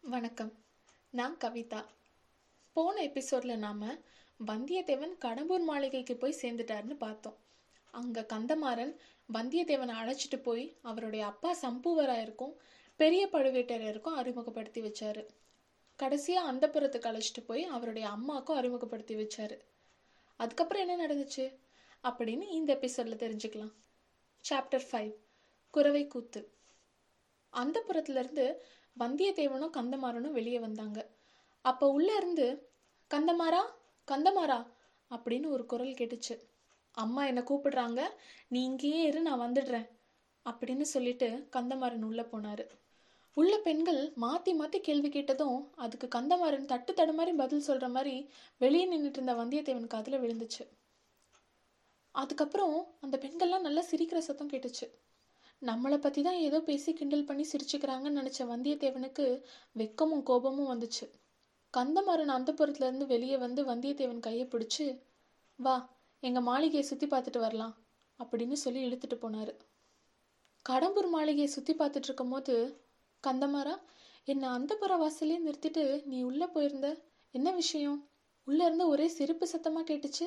வணக்கம். நான் கவிதா. போன எபிசோடில் நாம் வந்தியத்தேவன் கடம்பூர் மாளிகைக்கு போய் சேர்ந்துட்டாருன்னு பார்த்தோம். அங்கே கந்தமாறன் வந்தியத்தேவனை அழைச்சிட்டு போய் அவருடைய அப்பா சம்புவராயருக்கும் பெரிய பழுவேட்டரையருக்கும் அறிமுகப்படுத்தி வச்சாரு. கடைசியாக அந்தப்புறத்துக்கு அழைச்சிட்டு போய் அவருடைய அம்மாவுக்கும் அறிமுகப்படுத்தி வச்சாரு. அதுக்கப்புறம் என்ன நடந்துச்சு? அப்படின்னு இந்த எபிசோடில் தெரிஞ்சுக்கலாம். சாப்டர் ஃபைவ் குறவை கூத்து. அந்த புறத்துலேருந்து வந்தியத்தேவனும் கந்தமாறனும் வெளியே வந்தாங்க. அப்போ உள்ள இருந்து கந்தமாரா கந்தமாரா அப்படின்னு ஒரு குரல் கேட்டுச்சு. அம்மா என்னை கூப்பிடுறாங்க? நீ இங்கேயே இரு நான் வந்துடுறேன் அப்படின்னு சொல்லிட்டு கந்தமாறன் உள்ள போனாரு. உள்ள பெண்கள் மாத்தி மாத்தி கேள்வி கேட்டதும் அதுக்கு கந்தமாறன் தட்டு தடுமாறி மாதிரி பதில் சொல்ற மாதிரி வெளியே நின்றுட்டு இருந்த வந்தியத்தேவன் காதில் விழுந்துச்சு. அதுக்கப்புறம் அந்த பெண்கள்லாம் நல்லா சிரிக்கிற சத்தம் கேட்டுச்சு. நம்மளை பற்றி தான் ஏதோ பேசி கிண்டல் பண்ணி சிரிச்சுக்கிறாங்கன்னு நினச்ச வந்தியத்தேவனுக்கு வெக்கமும் கோபமும் வந்துச்சு. கந்தமாறன் அந்த வெளியே வந்து வந்தியத்தேவன் கையை பிடிச்சி வா எங்கள் மாளிகையை சுற்றி பார்த்துட்டு வரலாம் அப்படின்னு சொல்லி இழுத்துட்டு போனார். கடம்பூர் மாளிகையை சுற்றி பார்த்துட்டு இருக்கும்போது கந்தமாரா என்னை அந்த வாசலே நிறுத்திட்டு நீ உள்ளே போயிருந்த என்ன விஷயம்? உள்ளே இருந்து ஒரே சிரிப்பு சத்தமாக கேட்டுச்சு.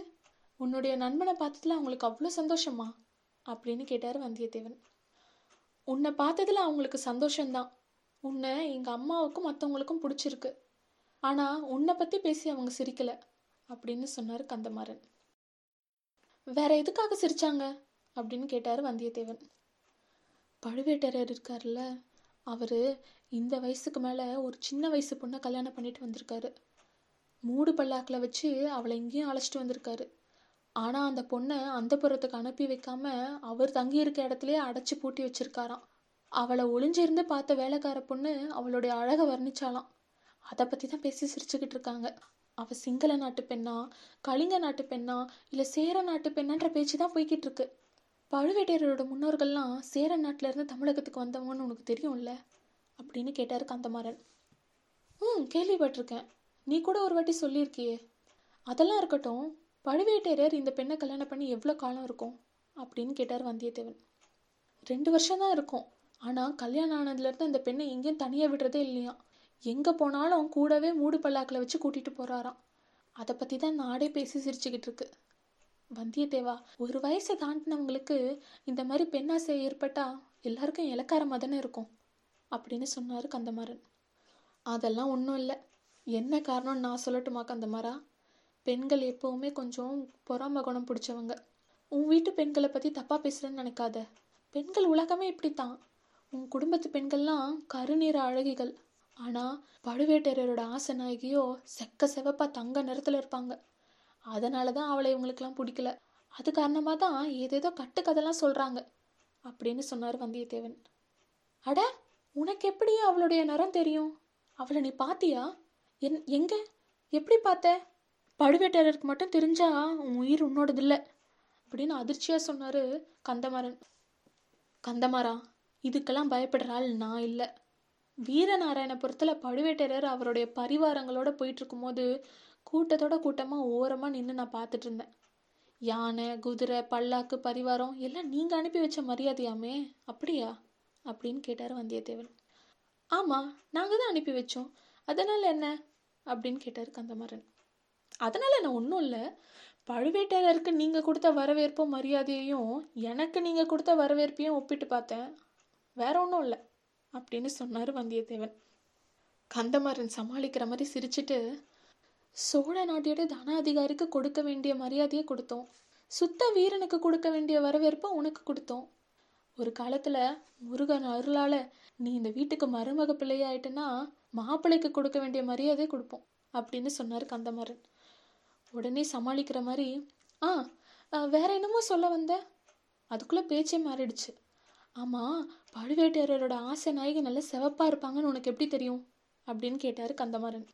உன்னுடைய நண்பனை பார்த்ததுல அவங்களுக்கு அவ்வளோ சந்தோஷமா? அப்படின்னு கேட்டார் வந்தியத்தேவன். உன்னை பார்த்ததுல அவங்களுக்கு சந்தோஷம்தான். உன்னை எங்கள் அம்மாவுக்கும் மற்றவங்களுக்கும் பிடிச்சிருக்கு. ஆனால் உன்னை பற்றி பேசி அவங்க சிரிக்கல அப்படின்னு சொன்னார் கந்தமாறன். வேற எதுக்காக சிரிச்சாங்க? அப்படின்னு கேட்டார் வந்தியத்தேவன். பழுவேட்டரையர் இருக்கார்ல அவர் இந்த வயசுக்கு மேலே ஒரு சின்ன வயசு பொண்ணை கல்யாணம் பண்ணிட்டு வந்திருக்காரு. மூடு பல்லாக்கில் வச்சு அவளை எங்கேயும் அழைச்சிட்டு வந்திருக்காரு. ஆனால் அந்த பொண்ணை அந்த புறத்துக்கு அனுப்பி வைக்காம அவர் தங்கி இருக்க இடத்துலயே அடைச்சி பூட்டி வச்சிருக்காராம். அவளை ஒளிஞ்சிருந்து பார்த்த வேலைக்கார பொண்ணு அவளுடைய அழகை வர்ணிச்சாலாம் அதை பற்றி தான் பேசி சிரிச்சுக்கிட்டு இருக்காங்க. அவ சிங்கள நாட்டு பெண்ணா கலிங்க நாட்டு பெண்ணா இல்லை சேர நாட்டு பெண்ணான்ற பேச்சு தான் போய்கிட்டு இருக்கு. பழுவேட்டையரோட முன்னோர்கள்லாம் சேர நாட்டுல இருந்து தமிழகத்துக்கு வந்தவங்கன்னு உனக்கு தெரியும்ல? அப்படின்னு கேட்டார் கந்தமாறன். ம் கேள்விப்பட்டிருக்கேன். நீ கூட ஒரு வாட்டி சொல்லியிருக்கியே. அதெல்லாம் இருக்கட்டும் பழுவேட்டரையர் இந்த பெண்ணை கல்யாணம் பண்ணி எவ்வளோ காலம் இருக்கும்? அப்படின்னு கேட்டார் வந்தியத்தேவன். ரெண்டு வருஷம் தான் இருக்கும். ஆனால் கல்யாணம் ஆனதுலேருந்து அந்த பெண்ணை எங்கேயும் தனியாக விடுறதே இல்லையா எங்கே போனாலும் கூடவே மூடு பல்லாக்கில் வச்சு கூட்டிகிட்டு போகிறாராம் அதை பற்றி தான் நாடே பேசி சிரிச்சுக்கிட்டு இருக்கு. வந்தியத்தேவா ஒரு வயசை தாண்டினவங்களுக்கு இந்த மாதிரி பெண்ணாசை ஏற்பட்டா எல்லாருக்கும் இலக்காரமாக தானே இருக்கும்? அப்படின்னு சொன்னார் கந்தமாறன். அதெல்லாம் ஒன்றும் இல்லை. என்ன காரணம்னு நான் சொல்லட்டுமா கந்தமாரா பெண்கள் எப்போவுமே கொஞ்சம் பொறாம குணம் பிடிச்சவங்க. உன் வீட்டு பெண்களை பற்றி தப்பாக பேசுகிறேன்னு நினைக்காத. பெண்கள் உலகமே இப்படித்தான். உன் குடும்பத்து பெண்கள்லாம் கருநீர அழகிகள். ஆனால் பழுவேட்டரையரோட ஆசை நாயகியோ செக்க செவப்பா தங்க நிறத்தில் இருப்பாங்க. அதனால தான் அவளை இவங்களுக்கெல்லாம் பிடிக்கல. அது காரணமாக தான் ஏதேதோ கட்டுக்கதெல்லாம் சொல்கிறாங்க அப்படின்னு சொன்னார் வந்தியத்தேவன். அட உனக்கு எப்படி அவளுடைய நிறம் தெரியும்? அவளை நீ பாத்தியா? என் எங்க? எப்படி பார்த்த? பழுவேட்டரருக்கு மட்டும் தெரிஞ்சா உன் உயிர் உன்னோடது இல்லை அப்படின்னு அதிர்ச்சியாக சொன்னார் கந்தமாறன். கந்தமாரா இதுக்கெல்லாம் பயப்படுற ஆள் நான் இல்லை. வீரநாராயணபுரத்தில் பழுவேட்டரர் அவருடைய பரிவாரங்களோட போயிட்டு இருக்கும்போது கூட்டத்தோட கூட்டமாக ஓரமாக நின்று நான் பார்த்துட்டு இருந்தேன் யானை குதிரை பல்லாக்கு பரிவாரம் எல்லாம் நீங்கள் அனுப்பி வச்ச மரியாதையாமே அப்படியா? அப்படின்னு கேட்டார் வந்தியத்தேவன். ஆமாம் நாங்கள் தான் அனுப்பி வச்சோம். அதனால் என்ன? அப்படின்னு கேட்டார் கந்தமாறன். அதனால் நான் ஒன்றும் இல்லை. பழுவேட்டரருக்கு நீங்கள் கொடுத்த வரவேற்பும் மரியாதையையும் எனக்கு நீங்கள் கொடுத்த வரவேற்பையும் ஒப்பிட்டு பார்த்தேன். வேற ஒன்றும் இல்லை. அப்படின்னு சொன்னார் வந்தியத்தேவன். கந்தமாறன் சமாளிக்கிற மாதிரி சிரிச்சிட்டு சோழ நாட்டியோட தனாதிகாரிக்கு கொடுக்க வேண்டிய மரியாதையை கொடுத்தோம். சுத்த வீரனுக்கு கொடுக்க வேண்டிய வரவேற்பை உனக்கு கொடுத்தோம். ஒரு காலத்தில் முருகன் அருளால் நீ இந்த வீட்டுக்கு மருமக பிள்ளையாயிட்டனா மாப்பிள்ளைக்கு கொடுக்க வேண்டிய மரியாதையை கொடுப்போம் அப்படின்னு சொன்னார் கந்தமாறன். உடனே சமாளிக்கிற மாதிரி ஆ வேற என்னமோ சொல்ல வந்த? அதுக்குள்ளே பேச்சே மாறிடுச்சு. ஆமாம் பழுவேட்டரையரோட ஆசை நாயகி நல்லா சிவப்பாக இருப்பாங்கன்னு உனக்கு எப்படி தெரியும்? அப்படின்னு கேட்டார் கந்தமாறன்.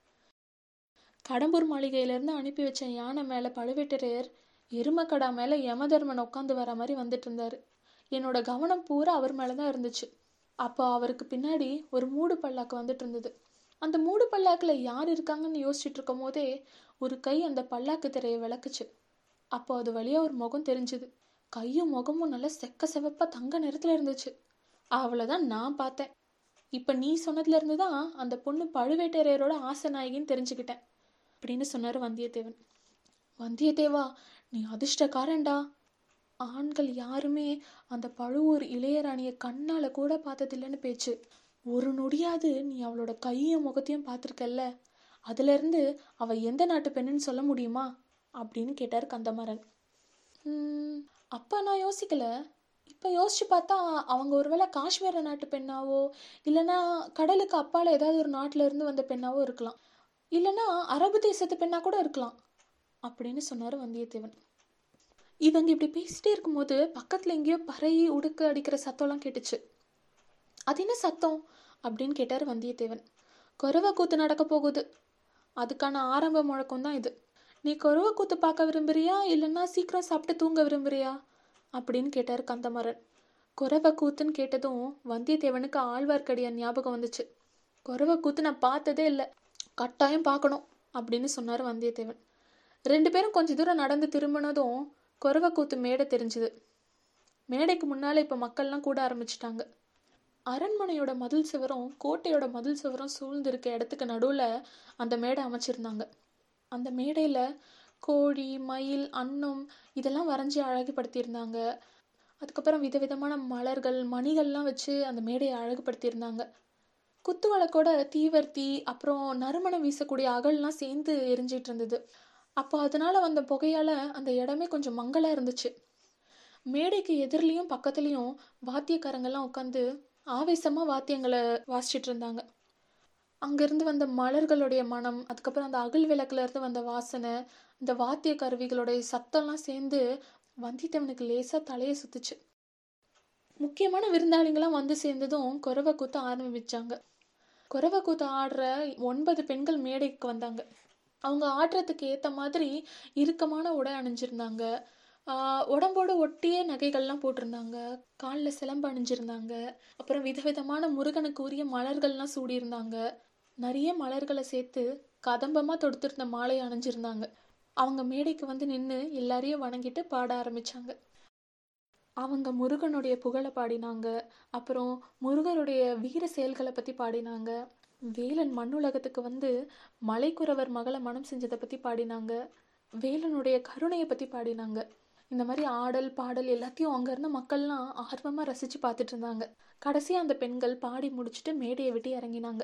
கடம்பூர் மாளிகையிலேருந்து அனுப்பி வச்ச யானை மேலே பழுவேட்டரையர் எருமக்கடா மேலே யமதர்மன் உட்காந்து வர மாதிரி வந்துட்டு இருந்தார். என்னோட கவனம் பூரா அவர் மேலே தான் இருந்துச்சு. அப்போ அவருக்கு பின்னாடி ஒரு மூடு பல்லாக்கு வந்துட்டு இருந்தது. அந்த மூடு பல்லாக்கில் யார் இருக்காங்கன்னு யோசிச்சுட்டு இருக்கும் போதே ஒரு கை அந்த பல்லாக்கு திரையை விளக்குச்சு. அப்போ அது வழியாக ஒரு முகம் தெரிஞ்சுது. கையும் முகமும் நல்லா செக்க செவப்பாக தங்க நிறத்தில் இருந்துச்சு. அவளை தான் நான் பார்த்தேன். இப்போ நீ சொன்னதுலேருந்து தான் அந்த பொண்ணு பழுவேட்டரையரோட ஆசை நாயகின்னு தெரிஞ்சுக்கிட்டேன் அப்படின்னு சொன்னார் வந்தியத்தேவன். வந்தியத்தேவா நீ அதிர்ஷ்டக்காரன்டா. ஆண்கள் யாருமே அந்த பழுவூர் இளையராணியை கண்ணால் கூட பார்த்ததில்லைன்னு பேச்சு. ஒரு நொடியாவது நீ அவளோட கையும் முகத்தையும் பார்த்துருக்கல்ல? அதுலேருந்து அவள் எந்த நாட்டு பெண்ணுன்னு சொல்ல முடியுமா? அப்படின்னு கேட்டார் கந்தமாறன். அப்போ நான் யோசிக்கல. இப்போ யோசிச்சு பார்த்தா அவங்க ஒருவேளை காஷ்மீர நாட்டு பெண்ணாவோ இல்லைன்னா கடலுக்கு அப்பால் ஏதாவது ஒரு நாட்டில் இருந்து வந்த பெண்ணாவோ இருக்கலாம். இல்லைன்னா அரபு தேசத்து பெண்ணாக கூட இருக்கலாம் அப்படின்னு சொன்னார் வந்தியத்தேவன். இவங்க இப்படி பேசிட்டே இருக்கும்போது பக்கத்தில் எங்கேயோ பறை உடுக்கு அடிக்கிற சத்தம்லாம் கேட்டுச்சு. அது என்ன சத்தம்? அப்படின்னு கேட்டார் வந்தியத்தேவன். கொரவ கூத்து நடக்க போகுது. அதுக்கான ஆரம்ப முழக்கம் தான் இது. நீ கொரவ கூத்து பார்க்க விரும்புறியா? இல்லைன்னா சீக்கிரம் சாப்பிட்டு தூங்க விரும்புறியா? அப்படின்னு கேட்டார் கந்தமரன் கொரவ கூத்துன்னு கேட்டதும் வந்தியத்தேவனுக்கு ஆழ்வார்க்கடியான் ஞாபகம் வந்துச்சு. கொரவ கூத்து நான் பார்த்ததே இல்லை. கட்டாயம் பார்க்கணும் அப்படின்னு சொன்னார் வந்தியத்தேவன். ரெண்டு பேரும் கொஞ்ச தூரம் நடந்து திரும்பினதும் கொரவ கூத்து மேடை தெரிஞ்சுது. மேடைக்கு முன்னால் இப்போ மக்கள்லாம் கூட ஆரம்பிச்சிட்டாங்க. அரண்மனையோட மதில் சுவரும் கோட்டையோட மதில் சுவரும் சூழ்ந்திருக்க இடத்துக்கு நடுவில் அந்த மேடை அமைச்சிருந்தாங்க. அந்த மேடையில் கோழி மயில் அன்னம் இதெல்லாம் வரைஞ்சி அழகுபடுத்தியிருந்தாங்க. அதுக்கப்புறம் விதவிதமான மலர்கள் மணிகள்லாம் வச்சு அந்த மேடையை அழகுபடுத்தியிருந்தாங்க. குத்து வழக்கோட தீவர்த்தி அப்புறம் நறுமணம் வீசக்கூடிய அகல்லாம் சேர்ந்து எரிஞ்சிட்டு இருந்தது அப்போ அதனால வந்த புகையால அந்த இடமே கொஞ்சம் மங்கலாக இருந்துச்சு. மேடைக்கு எதிரிலையும் பக்கத்துலேயும் வாத்தியக்காரங்கெல்லாம் உட்காந்து ஆவேசமா வாத்தியங்களை வாசிச்சிட்டு இருந்தாங்க அங்கிருந்து வந்த மலர்களுடைய மனம் அதுக்கப்புறம் அந்த அகல் விளக்குல இருந்து வந்த வாசனை இந்த வாத்திய கருவிகளுடைய சத்தம்லாம் சேர்ந்து வந்தியத்தேவனுக்கு லேசா தலையை சுத்துச்சு. முக்கியமான விருந்தாளிங்களாம் வந்து சேர்ந்ததும் குறவை கூத்த ஆரம்பிச்சாங்க. குறவை கூத்த ஆடுற ஒன்பது பெண்கள் மேடைக்கு வந்தாங்க. அவங்க ஆடுறதுக்கு ஏற்ற மாதிரி இறுக்கமான உடை அணிஞ்சிருந்தாங்க. உடம்போட ஒட்டிய நகைகள்லாம் போட்டிருந்தாங்க. காலில் சிலம்பு அணிஞ்சிருந்தாங்க. அப்புறம் விதவிதமான முருகனுக்கு உரிய மலர்கள்லாம் சூடியிருந்தாங்க. நிறைய மலர்களை சேர்த்து கதம்பமாக தொடுத்திருந்த மாலை அணிஞ்சிருந்தாங்க. அவங்க மேடைக்கு வந்து நின்று எல்லாரையும் வணங்கிட்டு பாட ஆரம்பித்தாங்க அவங்க முருகனுடைய புகழை பாடினாங்க. அப்புறம் முருகருடைய வீர செயல்களை பற்றி பாடினாங்க. வேலன் மண்ணுலகத்துக்கு வந்து மலைக்குறவர் மகளை மனம் செஞ்சதை பற்றி பாடினாங்க. வேலனுடைய கருணையை பற்றி பாடினாங்க. இந்த மாதிரி ஆடல் பாடல் எல்லாத்தையும் அங்கேருந்து மக்கள்லாம் ஆர்வமாக ரசித்து பார்த்துட்டு இருந்தாங்க. கடைசியாக அந்த பெண்கள் பாடி முடிச்சுட்டு மேடையை விட்டு இறங்கினாங்க.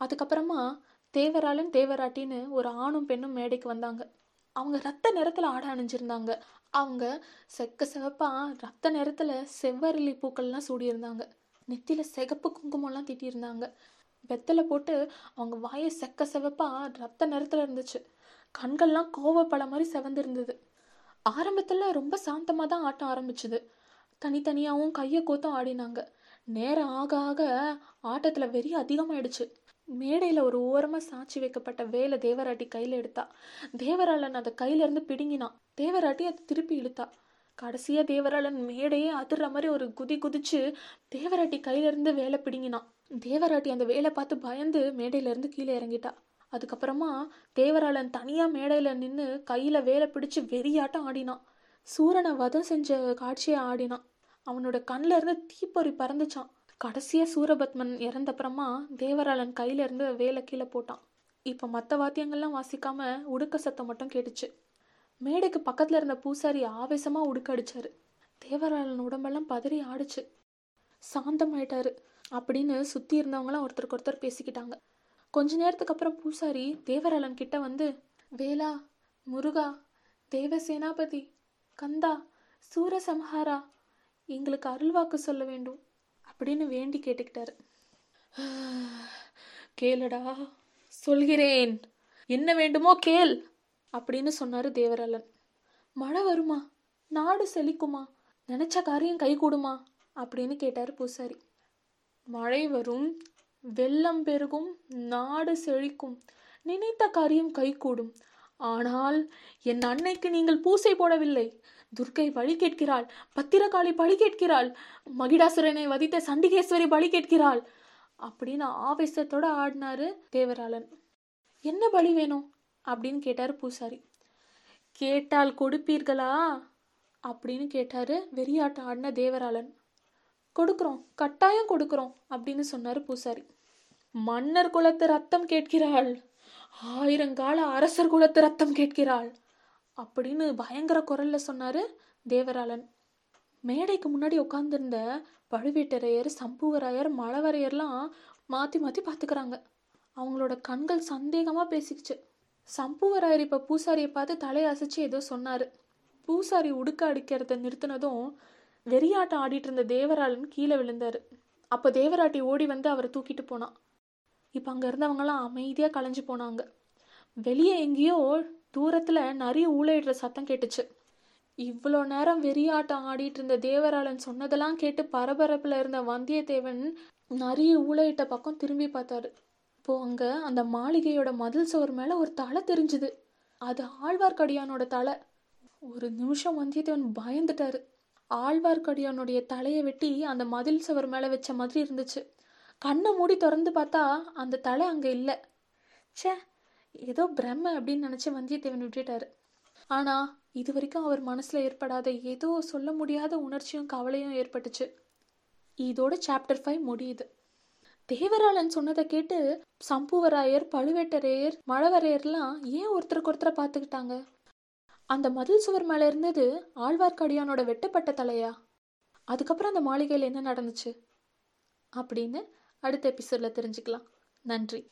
அதுக்கப்புறமா தேவராளன் தேவராட்டின்னு ஒரு ஆணும் பெண்ணும் மேடைக்கு வந்தாங்க. அவங்க ரத்த நிறத்தில் ஆட அணிஞ்சிருந்தாங்க. அவங்க செக்க சிவப்பாக ரத்த நிறத்தில் செவ்வரளி பூக்கள்லாம் சூடியிருந்தாங்க. நெத்தியில் சிகப்பு குங்குமம்லாம் தீட்டியிருந்தாங்க. வெத்தலை போட்டு அவங்க வாயை செக்க சிவப்பாக ரத்த நிறத்தில் இருந்துச்சு. கண்கள்லாம் கோவப்பழ மாதிரி செவந்திருந்தது. ஆரம்பத்தில் ரொம்ப சாந்தமாக தான் ஆட்டம் ஆரம்பிச்சுது. தனித்தனியாகவும் கையை கோத்தும் ஆடினாங்க. நேரம் ஆக ஆக ஆட்டத்தில் வெறி அதிகமாயிடுச்சு. மேடையில் ஒரு ஓரமாக சாட்சி வைக்கப்பட்ட வேலை தேவராட்டி கையில் எடுத்தா. தேவராளன் அதை கையிலேருந்து பிடுங்கினான் தேவராட்டி அதை திருப்பி இழுத்தா. கடைசியாக தேவராளன் மேடையே அதிர்ற மாதிரி ஒரு குதி குதிச்சு தேவராட்டி கையிலேருந்து வேலை பிடுங்கினான் தேவராட்டி அந்த வேலை பார்த்து பயந்து மேடையிலேருந்து கீழே இறங்கிட்டா. அதுக்கப்புறமா தேவராளன் தனியாக மேடையில் நின்று கையில் வேலை பிடிச்சு வெறியாட்டம் ஆடினான். சூரனை வதம் செஞ்ச காட்சியை ஆடினான். அவனோட கண்ணில் இருந்து தீப்பொறி பறந்துச்சான் கடைசியாக சூரபத்மன் இறந்தப்புறமா தேவராளன் கையிலேருந்து வேலை கீழே போட்டான். இப்போ மற்ற வாத்தியங்கள்லாம் வாசிக்காம உடுக்க சத்தம் மட்டும் கேட்டுச்சு. மேடைக்கு பக்கத்தில் இருந்த பூசாரி ஆவேசமாக உடுக்க அடிச்சாரு. தேவராளன் உடம்பெல்லாம் பதறி ஆடுச்சு. சாந்தமாயிட்டாரு. அப்படின்னு சுற்றி இருந்தவங்களாம் ஒருத்தருக்கு ஒருத்தர் பேசிக்கிட்டாங்க. கொஞ்ச நேரத்துக்கு அப்புறம் பூசாரி தேவராளன் கிட்ட வந்து வேலா முருகா தேவ சேனாபதி கந்தா சூரசம்ஹாரா எங்களுக்கு அருள்வாக்கு சொல்ல வேண்டும் அப்படின்னு வேண்டி கேட்டுக்கிட்டாரு. கேளுடா சொல்கிறேன். என்ன வேண்டுமோ கேள் அப்படின்னு சொன்னாரு தேவராளன் மழை வருமா? நாடு செழிக்குமா? நினைச்ச காரியம் கைகூடுமா? அப்படின்னு கேட்டார் பூசாரி. மழை வரும் வெள்ளம் பெருகும் நாடு செழிக்கும். நினைத்த காரியம் கைகூடும். ஆனால் என் அன்னைக்கு நீங்கள் பூசை போடவில்லை. துர்க்கை பலி கேட்கிறாள். பத்திரகாளி பலி கேட்கிறாள். மகிடாசுரனை வதித்த சண்டிகேஸ்வரி பலி கேட்கிறாள். அப்படின்னு ஆவேசத்தோட ஆடினாரு தேவராளன். என்ன பலி வேணும்? அப்படின்னு கேட்டார் பூசாரி. கேட்டால் கொடுப்பீர்களா? அப்படின்னு கேட்டாரு வெறியாட்டம் ஆடின தேவராளன். கொடுக்குறோம் கட்டாயம் கொடுக்குறோம் அப்படின்னு சொன்னார் பூசாரி. மன்னர் குலத்து ரத்தம் கேட்கிறாள். ஆயிரங்கால அரசர் குலத்து ரத்தம் கேட்கிறாள் அப்படின்னு பயங்கர குரல்ல சொன்னாரு தேவராளன். மேடைக்கு முன்னாடி உட்காந்துருந்த பழுவேட்டரையர் சம்புவராயர் மழவரையர்லாம் மாற்றி மாற்றி பார்த்துக்கிறாங்க. அவங்களோட கண்கள் சந்தேகமாக பேசிக்கிச்சு. சம்புவராயர் இப்போ பூசாரியை பார்த்து தலையசைச்சு ஏதோ சொன்னார். பூசாரி உடுக்க அடிக்கிறத நிறுத்தினதும் வெறியாட்டம் ஆடிட்டு இருந்த தேவராளன் கீழே விழுந்தார். அப்போ தேவராட்டி ஓடி வந்து அவரை தூக்கிட்டு போனான் இப்போ அங்கே இருந்தவங்கலாம் அமைதியாக கலைஞ்சு போனாங்க. வெளியே எங்கேயோ தூரத்தில் நிறைய ஊழையிடுற சத்தம் கேட்டுச்சு. இவ்வளோ நேரம் வெறியாட்டம் ஆடிட்டு இருந்த தேவராளன் சொன்னதெல்லாம் கேட்டு பரபரப்பில் இருந்த வந்தியத்தேவன் நிறைய ஊழையிட்ட பக்கம் திரும்பி பார்த்தாரு. இப்போ அங்கே அந்த மாளிகையோட மதில் சுவர் மேலே ஒரு தலை தெரிஞ்சுது. அது ஆழ்வார்க்கடியானோட தலை. ஒரு நிமிஷம் வந்தியத்தேவன் பயந்துட்டாரு. ஆழ்வார்க்கடியானுடைய தலையை வெட்டி அந்த மதில் சுவர் மேலே வச்ச மாதிரி இருந்துச்சு. கண்ணை மூடி திறந்து பார்த்தா அந்த தலை அங்கே இல்லை. ச்சே ஏதோ பிரம்ம அப்படின்னு நினச்சி வந்தியத்தேவன் விட்டுட்டாரு. ஆனால் இது வரைக்கும் அவர் மனசில் ஏற்படாத ஏதோ சொல்ல முடியாத உணர்ச்சியும் கவலையும் ஏற்பட்டுச்சு. இதோட சாப்டர் ஃபைவ் முடியுது. தேவராளன் சொன்னதை கேட்டு சம்புவராயர் பழுவேட்டரையர் மழவரையர்லாம் ஏன் ஒருத்தருக்கு ஒருத்தரை பார்த்துக்கிட்டாங்க? அந்த மதில் சுவர் மேலே இருந்தது ஆழ்வார்க்கடியானோட வெட்டப்பட்ட தலையா? அதுக்கப்புறம் அந்த மாளிகையில் என்ன நடந்துச்சு? அப்படின்னு அடுத்த எபிசோடில் தெரிஞ்சுக்கலாம். நன்றி.